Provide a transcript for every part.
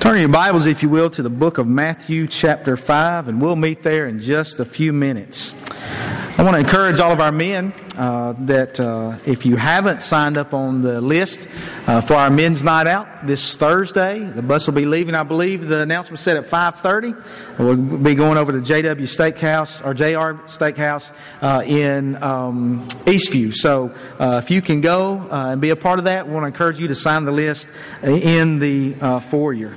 Turn your Bibles, if you will, to the book of Matthew, chapter 5, and we'll meet there in just a few minutes. I want to encourage all of our men uh, that uh, if you haven't signed up on the list uh, for our men's night out this Thursday, the bus will be leaving. I believe the announcement said at 5:30. We'll be going over to JW Steakhouse or JR Steakhouse uh, in um, Eastview. So uh, if you can go uh, and be a part of that, we want to encourage you to sign the list in the foyer.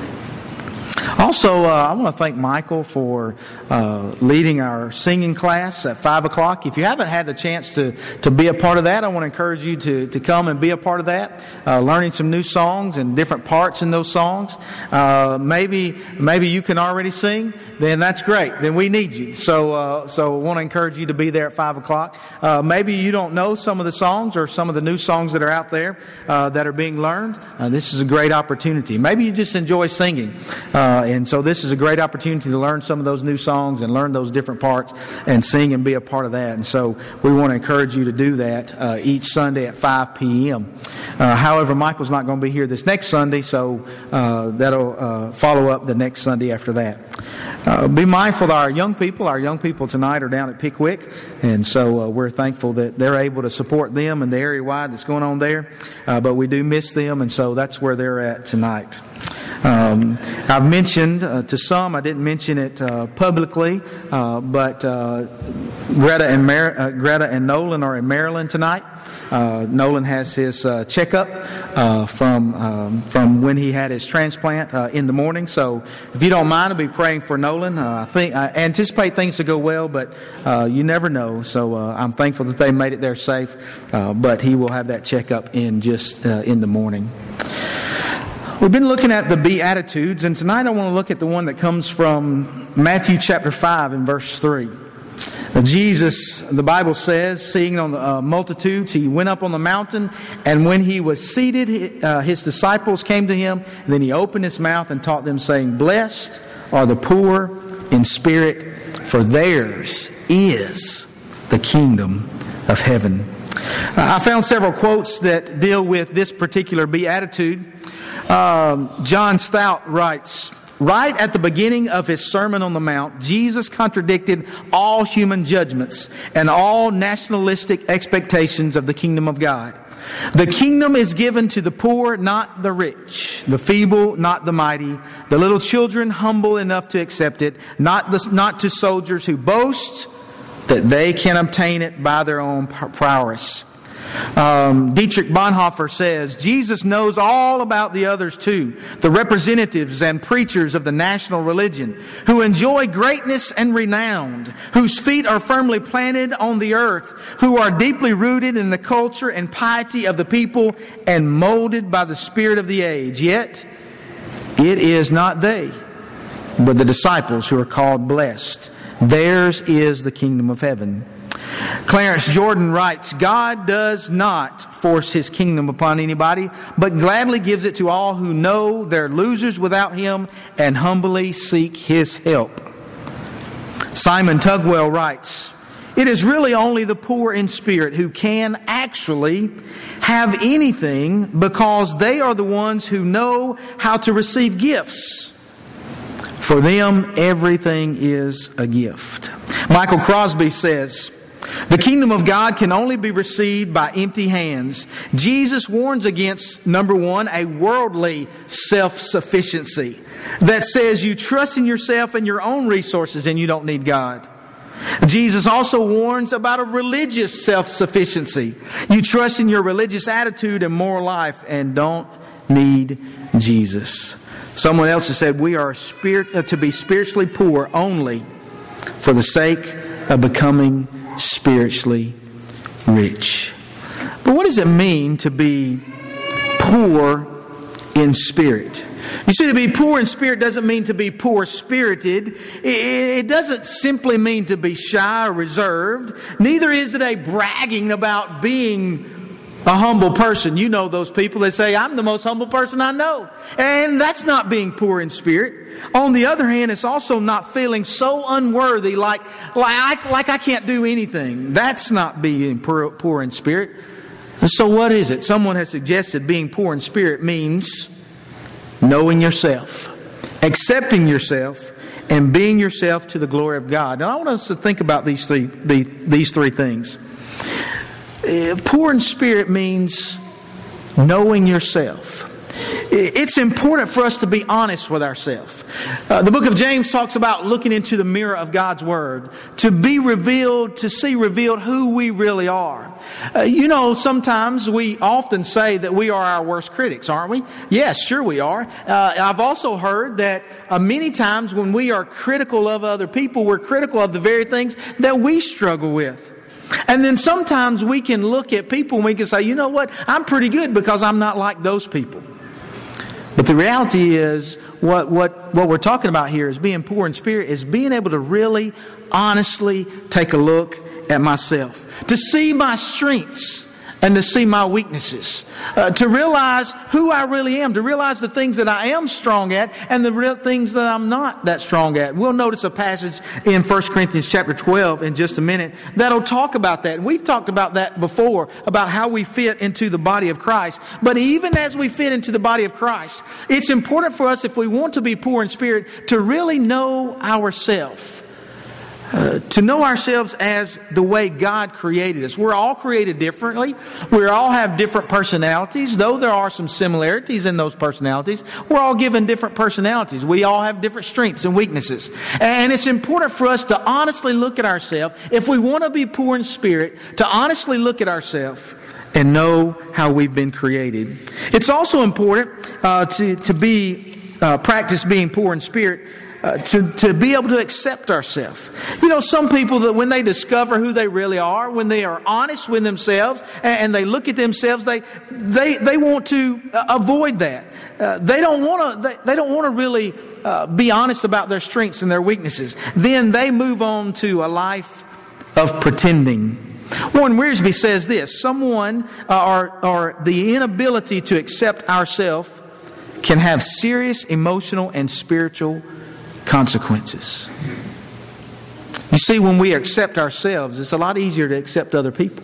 Also, uh, I want to thank Michael for uh, leading our singing class at 5 o'clock. If you haven't had the chance to, to be a part of that, I want to encourage you to, to come and be a part of that, uh, learning some new songs and different parts in those songs. Uh, maybe, maybe you can already sing, then that's great. Then we need you. So, uh, so I want to encourage you to be there at 5 o'clock. Uh, maybe you don't know some of the songs or some of the new songs that are out there that are being learned. this is a great opportunity. Maybe you just enjoy singing. And so this is a great opportunity to learn some of those new songs and learn those different parts and sing and be a part of that. And so we want to encourage you to do that uh, each Sunday at 5 p.m. Uh, however, Michael's not going to be here this next Sunday, so uh, that'll uh, follow up the next Sunday after that. Uh, be mindful of our young people. Our young people tonight are down at Pickwick, and so uh, we're thankful that they're able to support them and the area wide that's going on there. but we do miss them, and so that's where they're at tonight. Um, I've mentioned uh, to some, I didn't mention it uh, publicly, uh, but uh, Greta and Mar- uh, Greta and Nolan are in Maryland tonight. Uh, Nolan has his checkup from um, from when he had his transplant in the morning. So, if you don't mind, I'll be praying for Nolan. I think I anticipate things to go well, but you never know. So, I'm thankful that they made it there safe. but he will have that checkup in just in the morning. We've been looking at the Beatitudes, and tonight I want to look at the one that comes from Matthew chapter 5 and verse 3. Jesus, the Bible says, seeing on the uh, multitudes, he went up on the mountain, and when he was seated, uh, his disciples came to him. then he opened his mouth and taught them, saying, Blessed are the poor in spirit, for theirs is the kingdom of heaven. I found several quotes that deal with this particular beatitude. Um, John Stott writes, Right at the beginning of his Sermon on the Mount, Jesus contradicted all human judgments and all nationalistic expectations of the kingdom of God. The kingdom is given to the poor, not the rich, the feeble, not the mighty, the little children humble enough to accept it, not, the, not to soldiers who boast that they can obtain it by their own prowess. Um, Dietrich Bonhoeffer says Jesus knows all about the others too, the representatives and preachers of the national religion, who enjoy greatness and renown, whose feet are firmly planted on the earth, who are deeply rooted in the culture and piety of the people and molded by the spirit of the age. Yet, it is not they, but the disciples who are called blessed. Theirs is the kingdom of heaven. Clarence Jordan writes God does not force his kingdom upon anybody, but gladly gives it to all who know they're losers without him and humbly seek his help. Simon Tugwell writes It is really only the poor in spirit who can actually have anything because they are the ones who know how to receive gifts. For them, everything is a gift. Michael Crosby says, the kingdom of God can only be received by empty hands. Jesus warns against, number one, a worldly self sufficiency that says you trust in yourself and your own resources and you don't need God. Jesus also warns about a religious self sufficiency. You trust in your religious attitude and moral life and don't need Jesus. Someone else has said we are spirit, uh, to be spiritually poor only for the sake of becoming spiritually rich. But what does it mean to be poor in spirit? You see, to be poor in spirit doesn't mean to be poor spirited. It doesn't simply mean to be shy or reserved. Neither is it a bragging about being a humble person. You know those people that say, I'm the most humble person I know. And that's not being poor in spirit. On the other hand, it's also not feeling so unworthy like, like, I, like I can't do anything. That's not being poor, poor in spirit. So what is it? Someone has suggested being poor in spirit means knowing yourself, accepting yourself, and being yourself to the glory of God. And I want us to think about these three, the, these three things. Uh, poor in spirit means knowing yourself. It's important for us to be honest with ourselves. Uh, the book of James talks about looking into the mirror of God's Word to be revealed, to see revealed who we really are. Uh, you know, sometimes we often say that we are our worst critics, aren't we? Yes, sure we are. Uh, I've also heard that uh, many times when we are critical of other people, we're critical of the very things that we struggle with. And then sometimes we can look at people and we can say, you know what, I'm pretty good because I'm not like those people. But the reality is, what, what, what we're talking about here is being poor in spirit, is being able to really, honestly take a look at myself, to see my strengths and to see my weaknesses, uh, to realize who I really am, to realize the things that I am strong at and the real things that I'm not that strong at. We'll notice a passage in 1 Corinthians chapter 12 in just a minute that'll talk about that. And we've talked about that before, about how we fit into the body of Christ. But even as we fit into the body of Christ, it's important for us, if we want to be poor in spirit, to really know ourselves to know ourselves as the way God created us. We're all created differently. We all have different personalities, though there are some similarities in those personalities. We're all given different personalities. We all have different strengths and weaknesses. And it's important for us to honestly look at ourselves. If we want to be poor in spirit, to honestly look at ourselves and know how we've been created. It's also important uh, to, to be, uh, practice being poor in spirit uh, to, to be able to accept ourselves. You know, some people that when they discover who they really are, when they are honest with themselves and, and they look at themselves, they, they, they want to uh, avoid that. Uh, they don't want to, they, they, don't want to really uh, be honest about their strengths and their weaknesses. Then they move on to a life of pretending. Warren Wiersbe says this someone uh, or, or the inability to accept ourselves can have serious emotional and spiritual consequences. You see, when we accept ourselves, it's a lot easier to accept other people.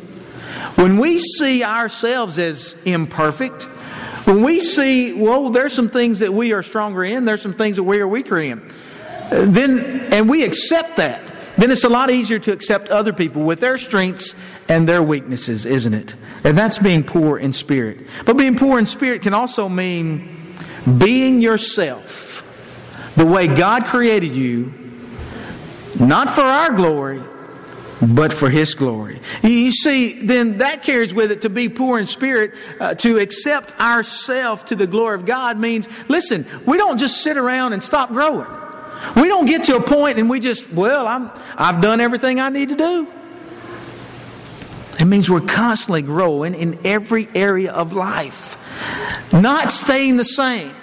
When we see ourselves as imperfect, when we see, well, there's some things that we are stronger in, there's some things that we are weaker in, then, and we accept that, then it's a lot easier to accept other people with their strengths and their weaknesses, isn't it? And that's being poor in spirit. But being poor in spirit can also mean being yourself the way God created you, not for our glory, but for His glory. You see, then that carries with it to be poor in spirit, uh, to accept ourselves to the glory of God means, listen, we don't just sit around and stop growing. We don't get to a point and we just, well, I'm, I've done everything I need to do. It means we're constantly growing in every area of life, not staying the same.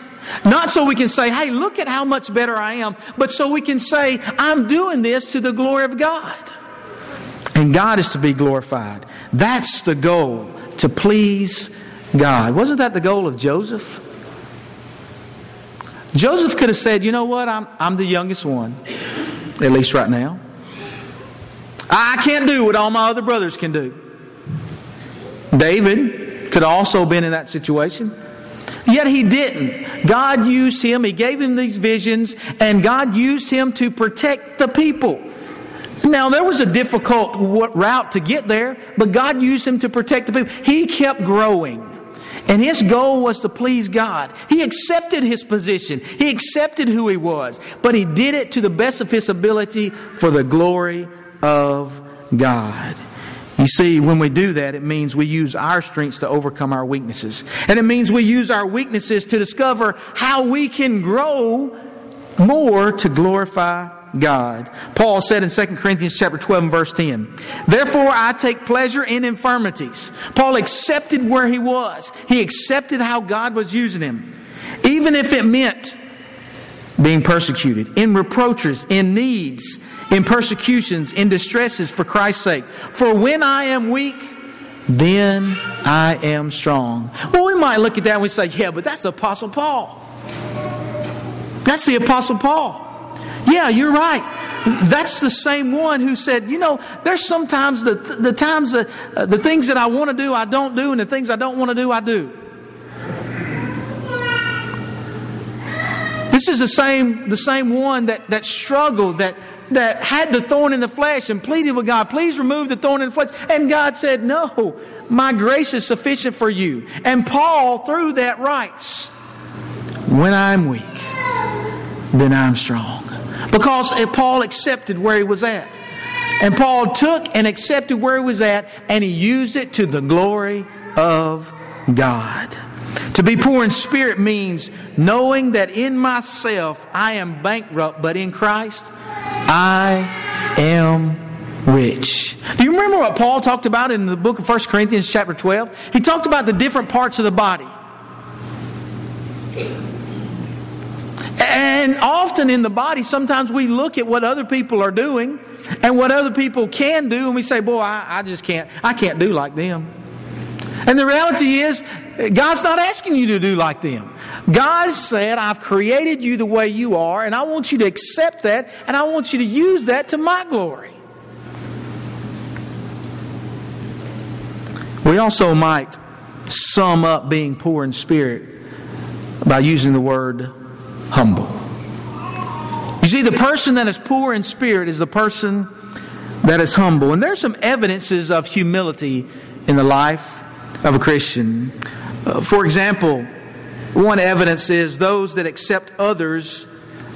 Not so we can say, hey, look at how much better I am, but so we can say, I'm doing this to the glory of God. And God is to be glorified. That's the goal, to please God. Wasn't that the goal of Joseph? Joseph could have said, you know what, I'm, I'm the youngest one, at least right now. I can't do what all my other brothers can do. David could also have been in that situation. Yet he didn't. God used him, he gave him these visions, and God used him to protect the people. Now, there was a difficult route to get there, but God used him to protect the people. He kept growing. And his goal was to please God. He accepted his position. He accepted who he was. But he did it to the best of his ability for the glory of God. You see, when we do that, it means we use our strengths to overcome our weaknesses. And it means we use our weaknesses to discover how we can grow more to glorify God. Paul said in 2 Corinthians chapter 12 and verse 10, Therefore I take pleasure in infirmities. Paul accepted where he was. He accepted how God was using him. Even if it meant being persecuted, in reproaches, in needs, in persecutions, in distresses for Christ's sake. For when I am weak, then I am strong. Well, we might look at that and we say, yeah, but that's the Apostle Paul. That's the Apostle Paul. Yeah, you're right. That's the same one who said, you know, there's sometimes the, the times the, uh, the things that I want to do, I don't do, and the things I don't want to do, I do. This is the same, the same one that, that struggled, that, that had the thorn in the flesh and pleaded with God, please remove the thorn in the flesh. And God said, No, my grace is sufficient for you. And Paul, through that, writes, When I'm weak, then I'm strong. Because Paul accepted where he was at. And Paul took and accepted where he was at, and he used it to the glory of God. To be poor in spirit means knowing that in myself I am bankrupt, but in Christ I am rich. Do you remember what Paul talked about in the book of 1 Corinthians, chapter 12? He talked about the different parts of the body. And often in the body, sometimes we look at what other people are doing and what other people can do, and we say, Boy, I, I just can't, I can't do like them. And the reality is, God's not asking you to do like them. God said, I've created you the way you are, and I want you to accept that, and I want you to use that to my glory. We also might sum up being poor in spirit by using the word humble. You see, the person that is poor in spirit is the person that is humble. And there's some evidences of humility in the life of a Christian. Uh, for example, one evidence is those that accept others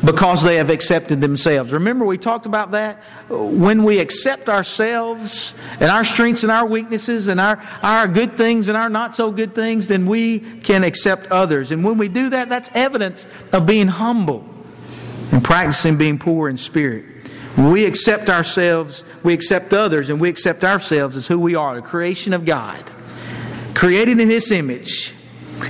because they have accepted themselves. Remember, we talked about that? When we accept ourselves and our strengths and our weaknesses and our, our good things and our not so good things, then we can accept others. And when we do that, that's evidence of being humble and practicing being poor in spirit. When we accept ourselves, we accept others, and we accept ourselves as who we are, the creation of God, created in His image,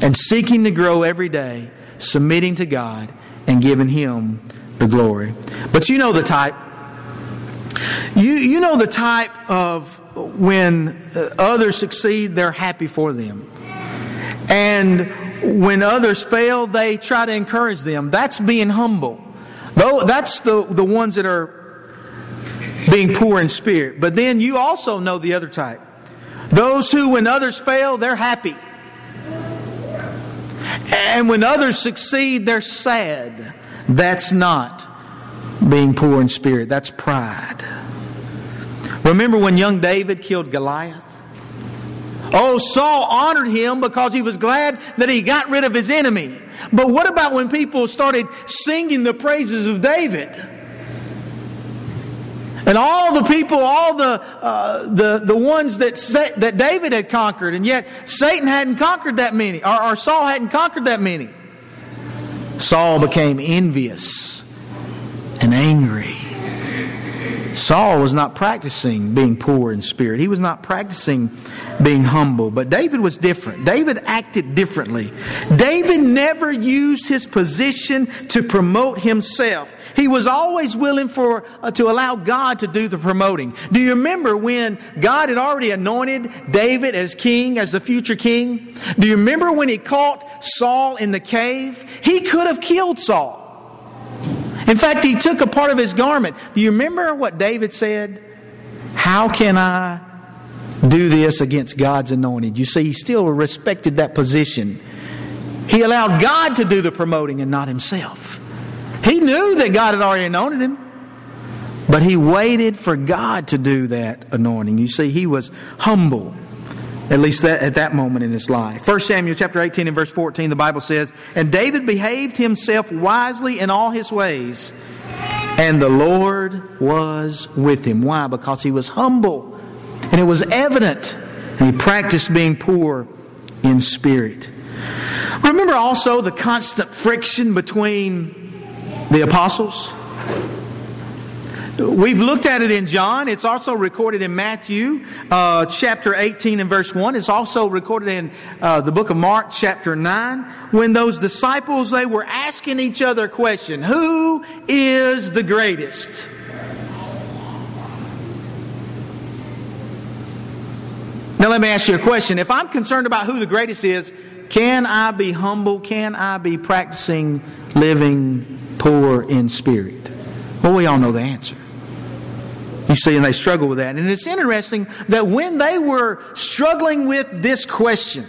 and seeking to grow every day, submitting to God and giving Him the glory. But you know the type. You, you know the type of when uh, others succeed, they're happy for them. And when others fail, they try to encourage them. That's being humble. Though that's the, the ones that are being poor in spirit. But then you also know the other type. Those who, when others fail, they're happy. And when others succeed, they're sad. That's not being poor in spirit, that's pride. Remember when young David killed Goliath? Oh, Saul honored him because he was glad that he got rid of his enemy. But what about when people started singing the praises of David? And all the people, all the, uh, the, the ones that, that David had conquered, and yet Satan hadn't conquered that many, or, or Saul hadn't conquered that many. Saul became envious and angry. Saul was not practicing being poor in spirit. He was not practicing being humble. But David was different. David acted differently. David never used his position to promote himself. He was always willing for uh, to allow God to do the promoting. Do you remember when God had already anointed David as king, as the future king? Do you remember when he caught Saul in the cave? He could have killed Saul. In fact, he took a part of his garment. Do you remember what David said? How can I do this against God's anointed? You see, he still respected that position. He allowed God to do the promoting and not himself. He knew that God had already anointed him, but he waited for God to do that anointing. You see, he was humble. At least that, at that moment in his life. 1 Samuel chapter 18 and verse 14, the Bible says, And David behaved himself wisely in all his ways, and the Lord was with him. Why? Because he was humble, and it was evident, and he practiced being poor in spirit. Remember also the constant friction between the apostles? We've looked at it in John. It's also recorded in Matthew uh, chapter 18 and verse 1. It's also recorded in uh, the book of Mark chapter 9. When those disciples, they were asking each other a question. Who is the greatest? Now let me ask you a question. If I'm concerned about who the greatest is, can I be humble? Can I be practicing living poor in spirit? Well, we all know the answer. You see, and they struggle with that. And it's interesting that when they were struggling with this question,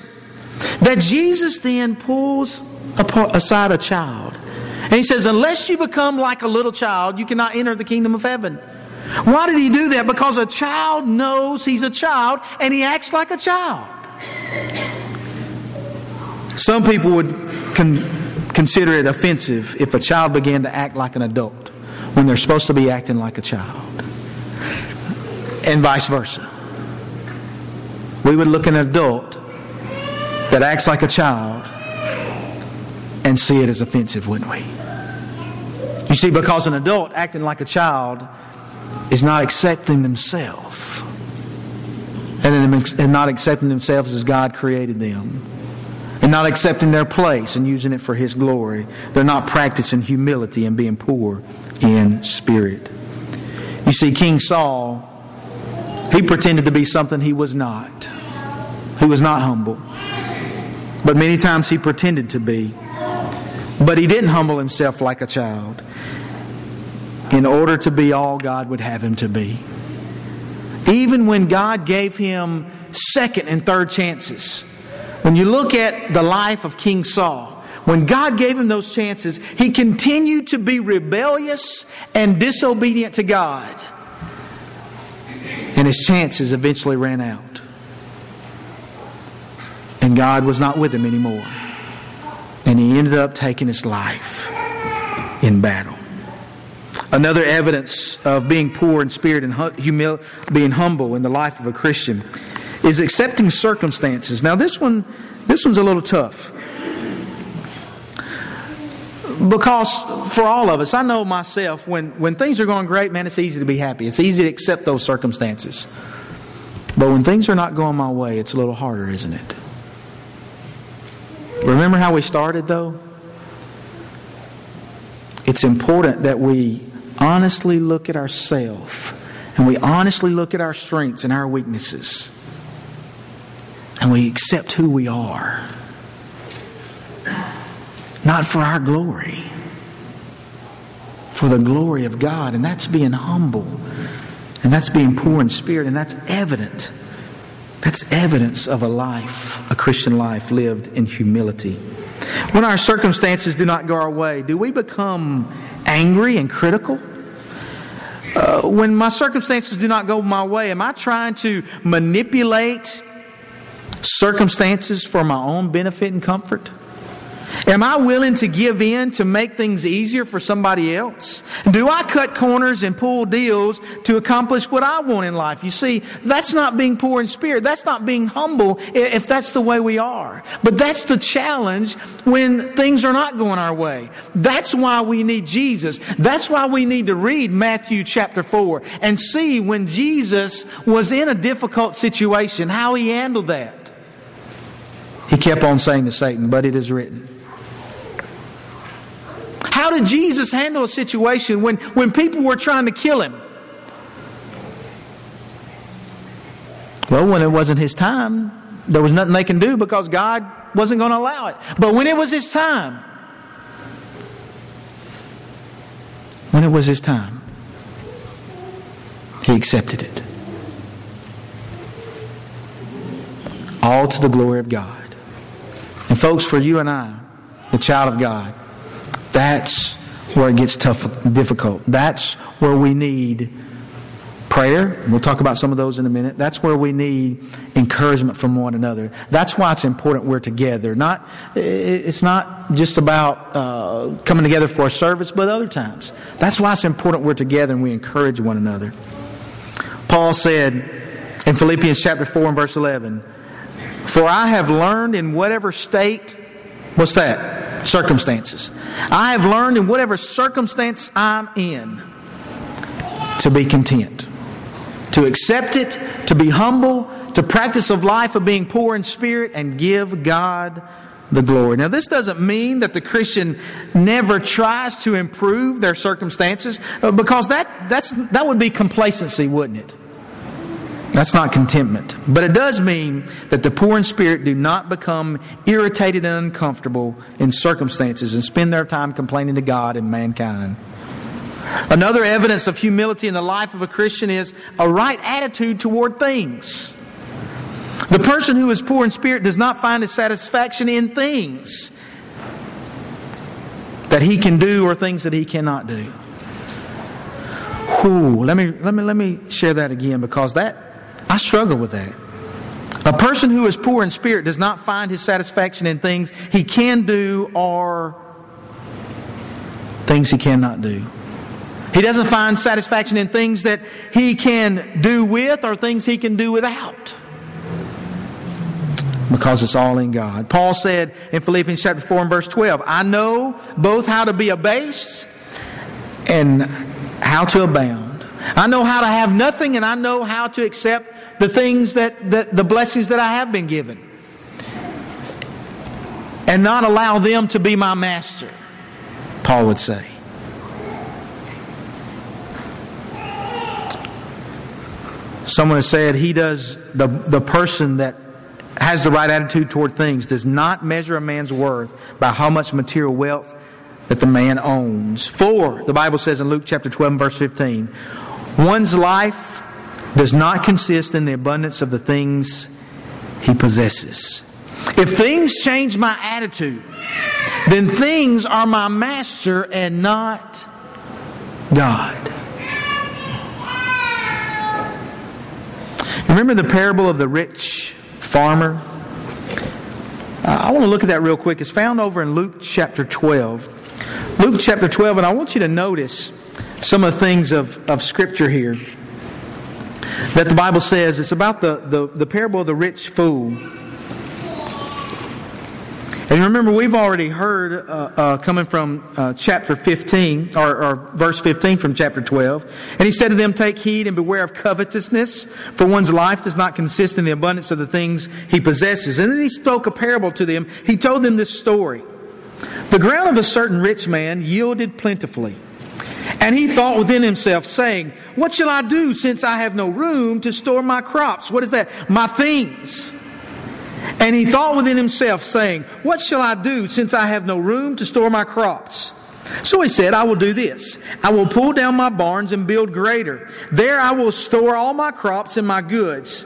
that Jesus then pulls aside a child And he says, Unless you become like a little child, you cannot enter the kingdom of heaven. Why did he do that? Because a child knows he's a child and he acts like a child. Some people would con- consider it offensive if a child began to act like an adult when they're supposed to be acting like a child, and vice versa. We would look at an adult that acts like a child and see it as offensive, wouldn't we? You see, because an adult acting like a child is not accepting themselves and not accepting themselves as God created them and not accepting their place and using it for His glory. They're not practicing humility and being poor in spirit. You see, King Saul, he pretended to be something he was not. He was not humble. But many times he pretended to be. But he didn't humble himself like a child in order to be all God would have him to be. Even when God gave him second and third chances, when you look at the life of King Saul, when God gave him those chances, he continued to be rebellious and disobedient to God. And his chances eventually ran out. And God was not with him anymore. And he ended up taking his life in battle. Another evidence of being poor in spirit and humil- being humble in the life of a Christian is accepting circumstances. Now, this one, this one's a little tough. Because for all of us, I know myself, when, when things are going great, man, it's easy to be happy. It's easy to accept those circumstances. But when things are not going my way, it's a little harder, isn't it? Remember how we started, though? It's important that we honestly look at ourselves and we honestly look at our strengths and our weaknesses and we accept who we are. Not for our glory, for the glory of God. And that's being humble. And that's being poor in spirit. And that's evident. That's evidence of a life, a Christian life lived in humility. When our circumstances do not go our way, do we become angry and critical? Uh, when my circumstances do not go my way, am I trying to manipulate circumstances for my own benefit and comfort? Am I willing to give in to make things easier for somebody else? Do I cut corners and pull deals to accomplish what I want in life? You see, that's not being poor in spirit. That's not being humble if that's the way we are. But that's the challenge when things are not going our way. That's why we need Jesus. That's why we need to read Matthew chapter 4 and see when Jesus was in a difficult situation, how he handled that. He kept on saying to Satan, but it is written. How did Jesus handle a situation when, when people were trying to kill him? Well, when it wasn't his time, there was nothing they can do because God wasn't going to allow it. But when it was his time, when it was his time, he accepted it. All to the glory of God. And folks, for you and I, the child of God, that's where it gets tough, difficult. That's where we need prayer. We'll talk about some of those in a minute. That's where we need encouragement from one another. That's why it's important we're together. Not, it's not just about uh, coming together for a service, but other times. That's why it's important we're together and we encourage one another. Paul said in Philippians chapter 4 and verse 11, For I have learned in whatever state, what's that? Circumstances. I have learned in whatever circumstance I'm in to be content, to accept it, to be humble, to practice a life of being poor in spirit, and give God the glory. Now, this doesn't mean that the Christian never tries to improve their circumstances, uh, because that, that's, that would be complacency, wouldn't it? That's not contentment. But it does mean that the poor in spirit do not become irritated and uncomfortable in circumstances and spend their time complaining to God and mankind. Another evidence of humility in the life of a Christian is a right attitude toward things. The person who is poor in spirit does not find his satisfaction in things, that he can do or things that he cannot do. Whew, let me let me let me share that again because that I struggle with that. A person who is poor in spirit does not find his satisfaction in things he can do or things he cannot do. He doesn't find satisfaction in things that he can do with or things he can do without. Because it's all in God. Paul said in Philippians chapter 4 and verse 12, I know both how to be abased and how to abound. I know how to have nothing and I know how to accept the things that, that the blessings that I have been given. And not allow them to be my master, Paul would say. Someone has said he does, the, the person that has the right attitude toward things does not measure a man's worth by how much material wealth that the man owns. For, the Bible says in Luke chapter 12 verse 15, one's life does not consist in the abundance of the things he possesses. If things change my attitude, then things are my master and not God. Remember the parable of the rich farmer? Uh, I want to look at that real quick. It's found over in Luke chapter 12. Luke chapter 12, and I want you to notice some of the things of, of Scripture here that the Bible says. It's about the, the, the parable of the rich fool. And remember, we've already heard, uh, uh, coming from uh, chapter 15, or, or, verse 15 from chapter 12, and he said to them, Take heed and beware of covetousness, for one's life does not consist in the abundance of the things he possesses. And then he spoke a parable to them. He told them this story The ground of a certain rich man yielded plentifully. And he thought within himself, saying, What shall I do since I have no room to store my crops? What is that? My things. And he thought within himself, saying, What shall I do since I have no room to store my crops? So he said, I will do this. I will pull down my barns and build greater. There I will store all my crops and my goods.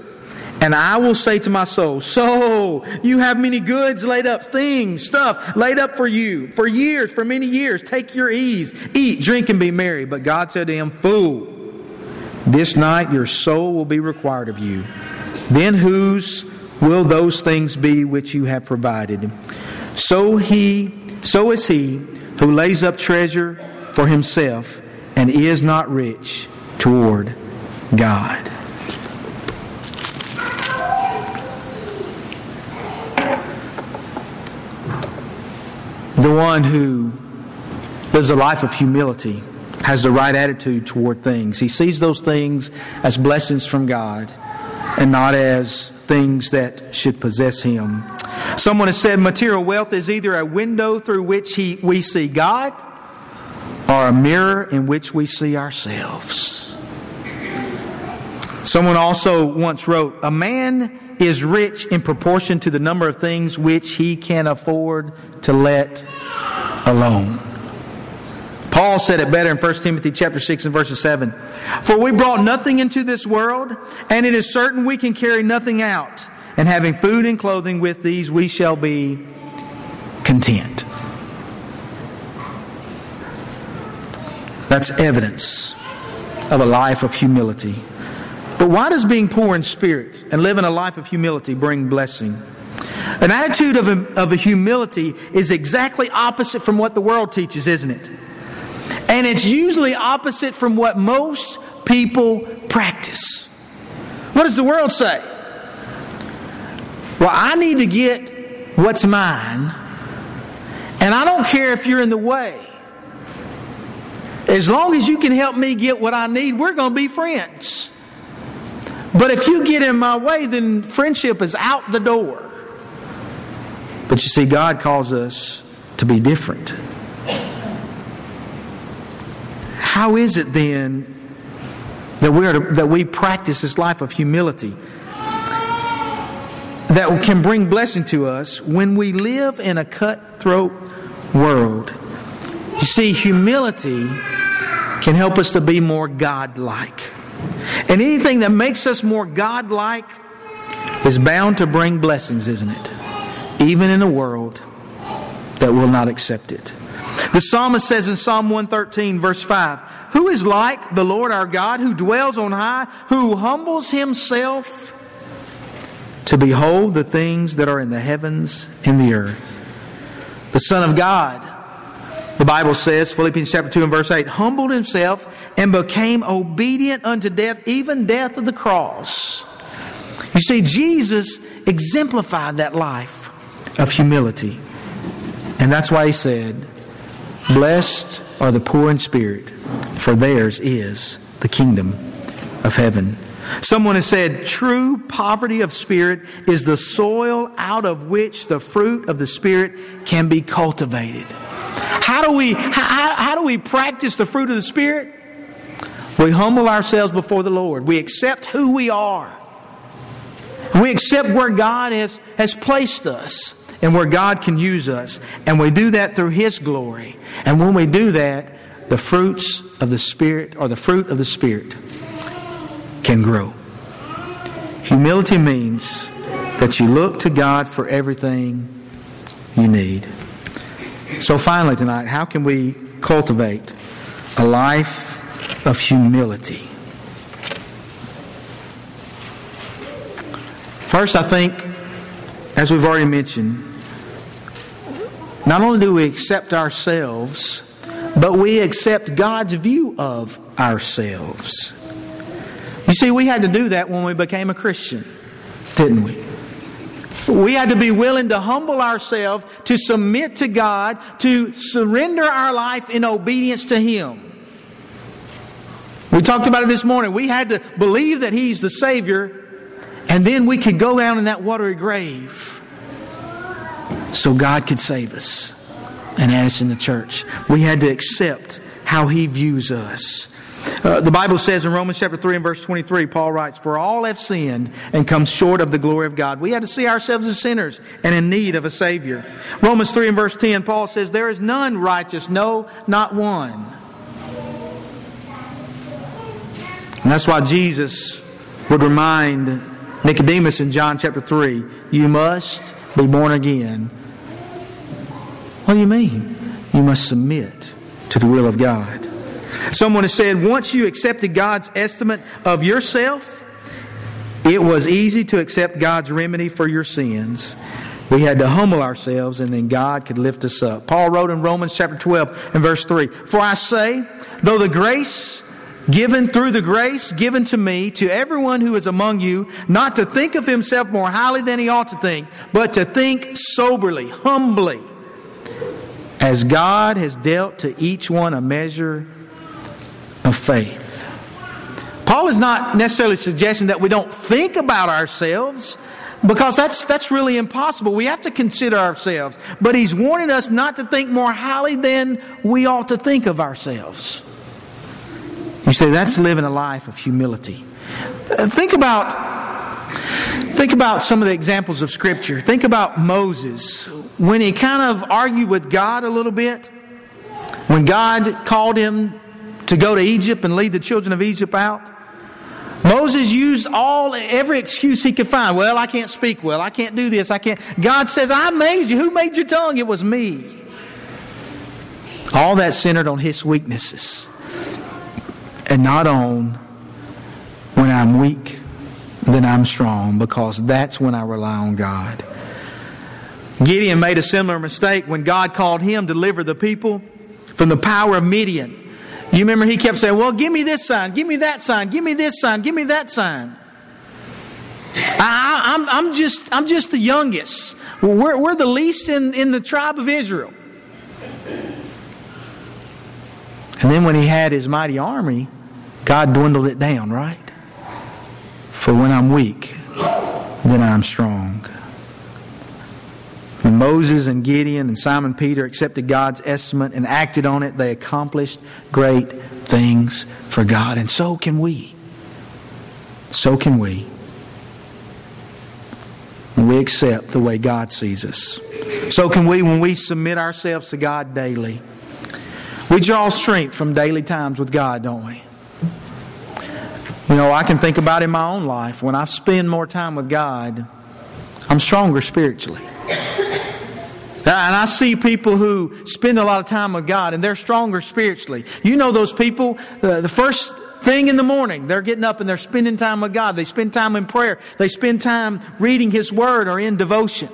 And I will say to my soul, So, you have many goods laid up, things, stuff laid up for you for years, for many years. Take your ease, eat, drink, and be merry. But God said to him, Fool, this night your soul will be required of you. Then whose will those things be which you have provided? So he, so is he who lays up treasure for himself and is not rich toward God. The one who lives a life of humility has the right attitude toward things. He sees those things as blessings from God and not as things that should possess him. Someone has said material wealth is either a window through which he, we see God or a mirror in which we see ourselves. Someone also once wrote, A man is rich in proportion to the number of things which he can afford to let alone. Paul said it better in 1 Timothy chapter 6 and verse 7. For we brought nothing into this world, and it is certain we can carry nothing out. And having food and clothing with these, we shall be content. That's evidence of a life of humility. But why does being poor in spirit and living a life of humility bring blessing? An attitude of a, of a humility is exactly opposite from what the world teaches, isn't it? And it's usually opposite from what most people practice. What does the world say? Well, I need to get what's mine, and I don't care if you're in the way. As long as you can help me get what I need, we're going to be friends. But if you get in my way, then friendship is out the door. But you see, God calls us to be different. How is it then that we, are to, that we practice this life of humility that can bring blessing to us when we live in a cutthroat world? You see, humility can help us to be more God-like. And anything that makes us more God-like is bound to bring blessings, isn't it? Even in a world that will not accept it. The psalmist says in Psalm 113, verse 5, Who is like the Lord our God, who dwells on high, who humbles himself to behold the things that are in the heavens and the earth? The Son of God, the Bible says, Philippians chapter 2 and verse 8, humbled himself and became obedient unto death, even death of the cross. You see, Jesus exemplified that life of humility. And that's why he said, Blessed are the poor in spirit, for theirs is the kingdom of heaven. Someone has said, true poverty of spirit is the soil out of which the fruit of the spirit can be cultivated. How do we, how, how do we practice the fruit of the spirit? We humble ourselves before the Lord. We accept who we are. We accept where God has, has placed us and where God can use us. And we do that through His glory. And when we do that, the fruits of the Spirit, or the fruit of the Spirit, can grow. Humility means that you look to God for everything you need. So, finally, tonight, how can we cultivate a life of humility? First, I think, as we've already mentioned, not only do we accept ourselves, but we accept God's view of ourselves. You see, we had to do that when we became a Christian, didn't we? We had to be willing to humble ourselves, to submit to God, to surrender our life in obedience to Him. We talked about it this morning. We had to believe that He's the Savior, and then we could go down in that watery grave so God could save us and add us in the church. We had to accept how He views us. Uh, the Bible says in Romans chapter 3 and verse 23, Paul writes, For all have sinned and come short of the glory of God. We had to see ourselves as sinners and in need of a Savior. Romans 3 and verse 10, Paul says, There is none righteous, no, not one. And that's why Jesus would remind Nicodemus in John chapter 3, You must be born again. What do you mean? You must submit to the will of God. Someone has said, once you accepted God's estimate of yourself, it was easy to accept God's remedy for your sins. We had to humble ourselves and then God could lift us up. Paul wrote in Romans chapter 12 and verse 3 For I say, though the grace given through the grace given to me, to everyone who is among you, not to think of himself more highly than he ought to think, but to think soberly, humbly as God has dealt to each one a measure of faith. Paul is not necessarily suggesting that we don't think about ourselves because that's, that's really impossible. We have to consider ourselves. But he's warning us not to think more highly than we ought to think of ourselves. You say that's living a life of humility. Uh, think about Think about some of the examples of Scripture. Think about Moses when he kind of argued with God a little bit. When God called him to go to Egypt and lead the children of Egypt out. Moses used all every excuse he could find. Well, I can't speak well. I can't do this. I can't. God says, "I made you. Who made your tongue? It was me." All that centered on his weaknesses, and not on when I'm weak then I'm strong because that's when I rely on God. Gideon made a similar mistake when God called him to deliver the people from the power of Midian. You remember he kept saying, Well, give me this sign, give me that sign, give me this sign, give me that sign. I, am I'm, I'm, just, I'm just the youngest. We're, we're the least in, in the tribe of Israel. And then when he had his mighty army, God dwindled it down, right? For when I'm weak, then I'm strong. When Moses and Gideon and Simon Peter accepted God's estimate and acted on it, they accomplished great things for God. And so can we. So can we. When we accept the way God sees us. So can we when we submit ourselves to God daily. We draw strength from daily times with God, don't we? You know, I can think about in my own life when I spend more time with God, I'm stronger spiritually. And I see people who spend a lot of time with God and they're stronger spiritually. You know those people, uh, the first thing in the morning, they're getting up and they're spending time with God. They spend time in prayer. They spend time reading His Word or in devotion.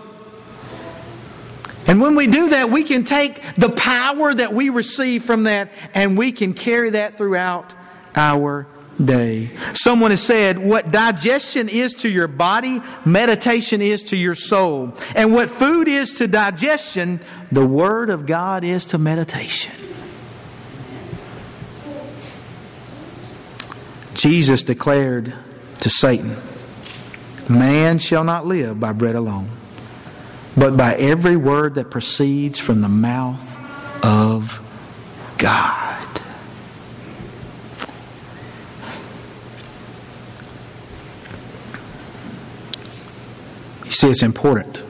And when we do that, we can take the power that we receive from that and we can carry that throughout our day. Someone has said, What digestion is to your body, meditation is to your soul. And what food is to digestion, the Word of God is to meditation. Jesus declared to Satan, Man shall not live by bread alone but by every word that proceeds from the mouth of God. See, it's important.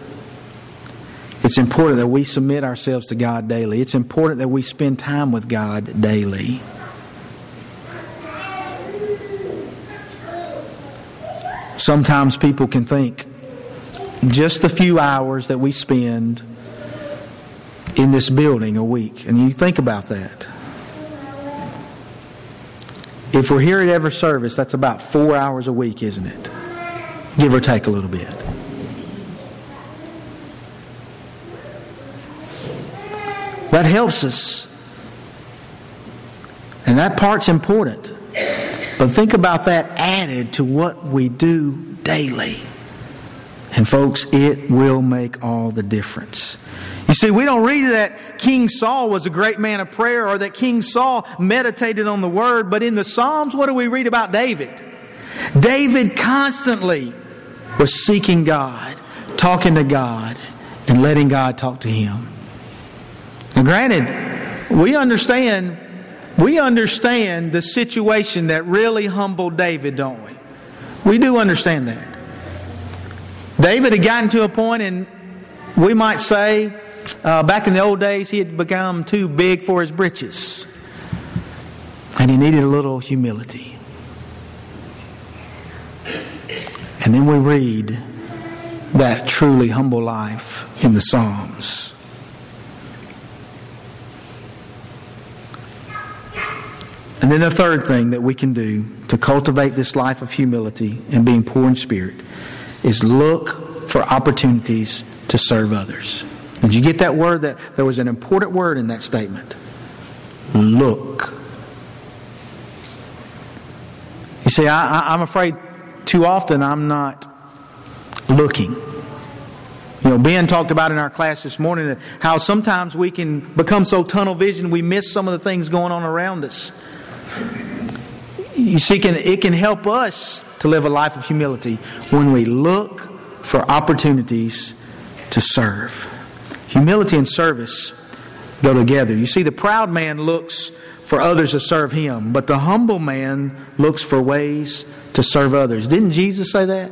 It's important that we submit ourselves to God daily. It's important that we spend time with God daily. Sometimes people can think, just the few hours that we spend in this building a week. And you think about that. If we're here at every service, that's about four hours a week, isn't it? Give or take a little bit. That helps us. And that part's important. But think about that added to what we do daily. And folks, it will make all the difference. You see, we don't read that King Saul was a great man of prayer or that King Saul meditated on the word, but in the Psalms, what do we read about David? David constantly was seeking God, talking to God, and letting God talk to him. Now, granted, we understand we understand the situation that really humbled David, don't we? We do understand that. David had gotten to a point, and we might say, uh, back in the old days, he had become too big for his britches. And he needed a little humility. And then we read that truly humble life in the Psalms. And then the third thing that we can do to cultivate this life of humility and being poor in spirit is look for opportunities to serve others. Did you get that word? That there was an important word in that statement. Look. You see, I, I'm afraid too often I'm not looking. You know, Ben talked about in our class this morning that how sometimes we can become so tunnel vision we miss some of the things going on around us. You see, can, it can help us to live a life of humility when we look for opportunities to serve. Humility and service go together. You see, the proud man looks for others to serve him, but the humble man looks for ways to serve others. Didn't Jesus say that?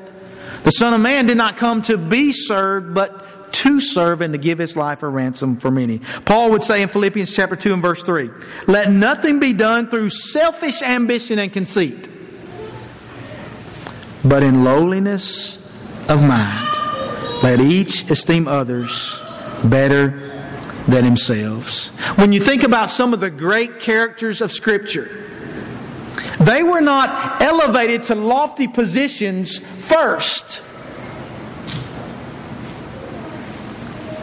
The Son of Man did not come to be served, but to serve and to give his life a ransom for many. Paul would say in Philippians chapter 2 and verse 3 Let nothing be done through selfish ambition and conceit but in lowliness of mind. Let each esteem others better than themselves. When you think about some of the great characters of Scripture, they were not elevated to lofty positions first.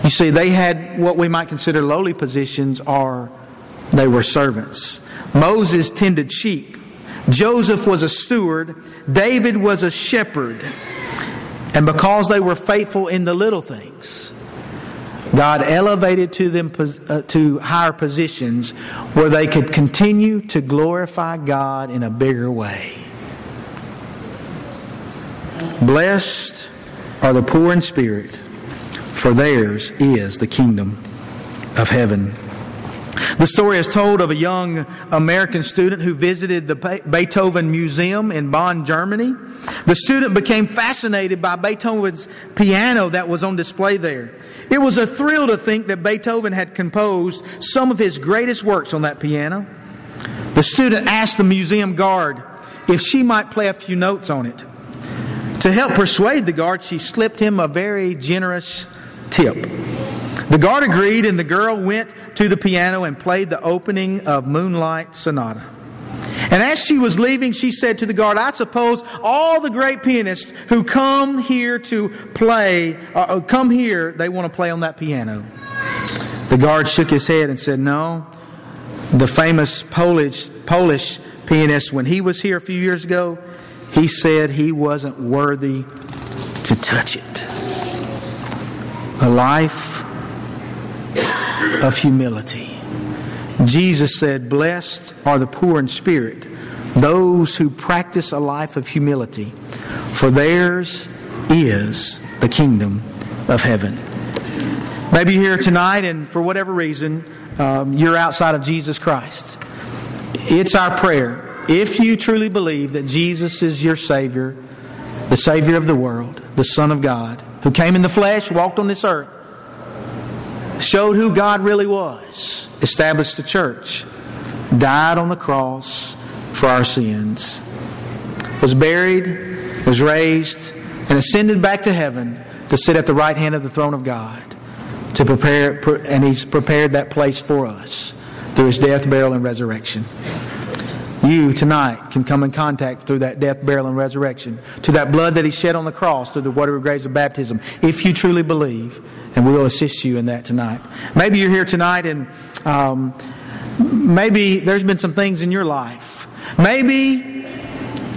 You see, they had what we might consider lowly positions, or they were servants. Moses tended sheep. Joseph was a steward, David was a shepherd. And because they were faithful in the little things, God elevated to them uh, to higher positions where they could continue to glorify God in a bigger way. Blessed are the poor in spirit, for theirs is the kingdom of heaven. The story is told of a young American student who visited the Beethoven Museum in Bonn, Germany. The student became fascinated by Beethoven's piano that was on display there. It was a thrill to think that Beethoven had composed some of his greatest works on that piano. The student asked the museum guard if she might play a few notes on it. To help persuade the guard, she slipped him a very generous tip. The guard agreed, and the girl went to the piano and played the opening of Moonlight Sonata. And as she was leaving, she said to the guard, I suppose all the great pianists who come here to play, uh, uh come here, they want to play on that piano. The guard shook his head and said, No. The famous Polish, Polish pianist, when he was here a few years ago, he said he wasn't worthy to touch it. A life of humility. Jesus said, Blessed are the poor in spirit, those who practice a life of humility, for theirs is the kingdom of heaven. Maybe you're here tonight, and for whatever reason, um, you're outside of Jesus Christ. It's our prayer. If you truly believe that Jesus is your Savior, the Savior of the world, the Son of God, who came in the flesh, walked on this earth, showed who God really was, established the church, died on the cross for our sins, was buried, was raised, and ascended back to heaven to sit at the right hand of the throne of God to prepare and he's prepared that place for us through his death, burial and resurrection. You tonight can come in contact through that death, burial, and resurrection, to that blood that He shed on the cross, through the water of grace of baptism, if you truly believe, and we will assist you in that tonight. Maybe you're here tonight and um, maybe there's been some things in your life. Maybe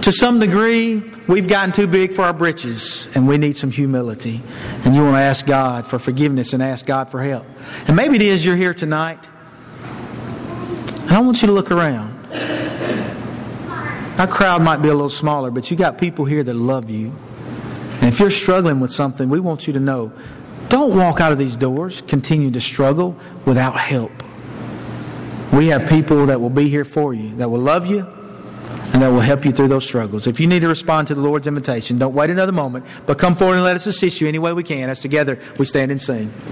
to some degree we've gotten too big for our britches and we need some humility. And you want to ask God for forgiveness and ask God for help. And maybe it is you're here tonight. And I want you to look around. Our crowd might be a little smaller, but you got people here that love you. And if you're struggling with something, we want you to know don't walk out of these doors, continue to struggle without help. We have people that will be here for you, that will love you, and that will help you through those struggles. If you need to respond to the Lord's invitation, don't wait another moment, but come forward and let us assist you any way we can as together we stand and sing.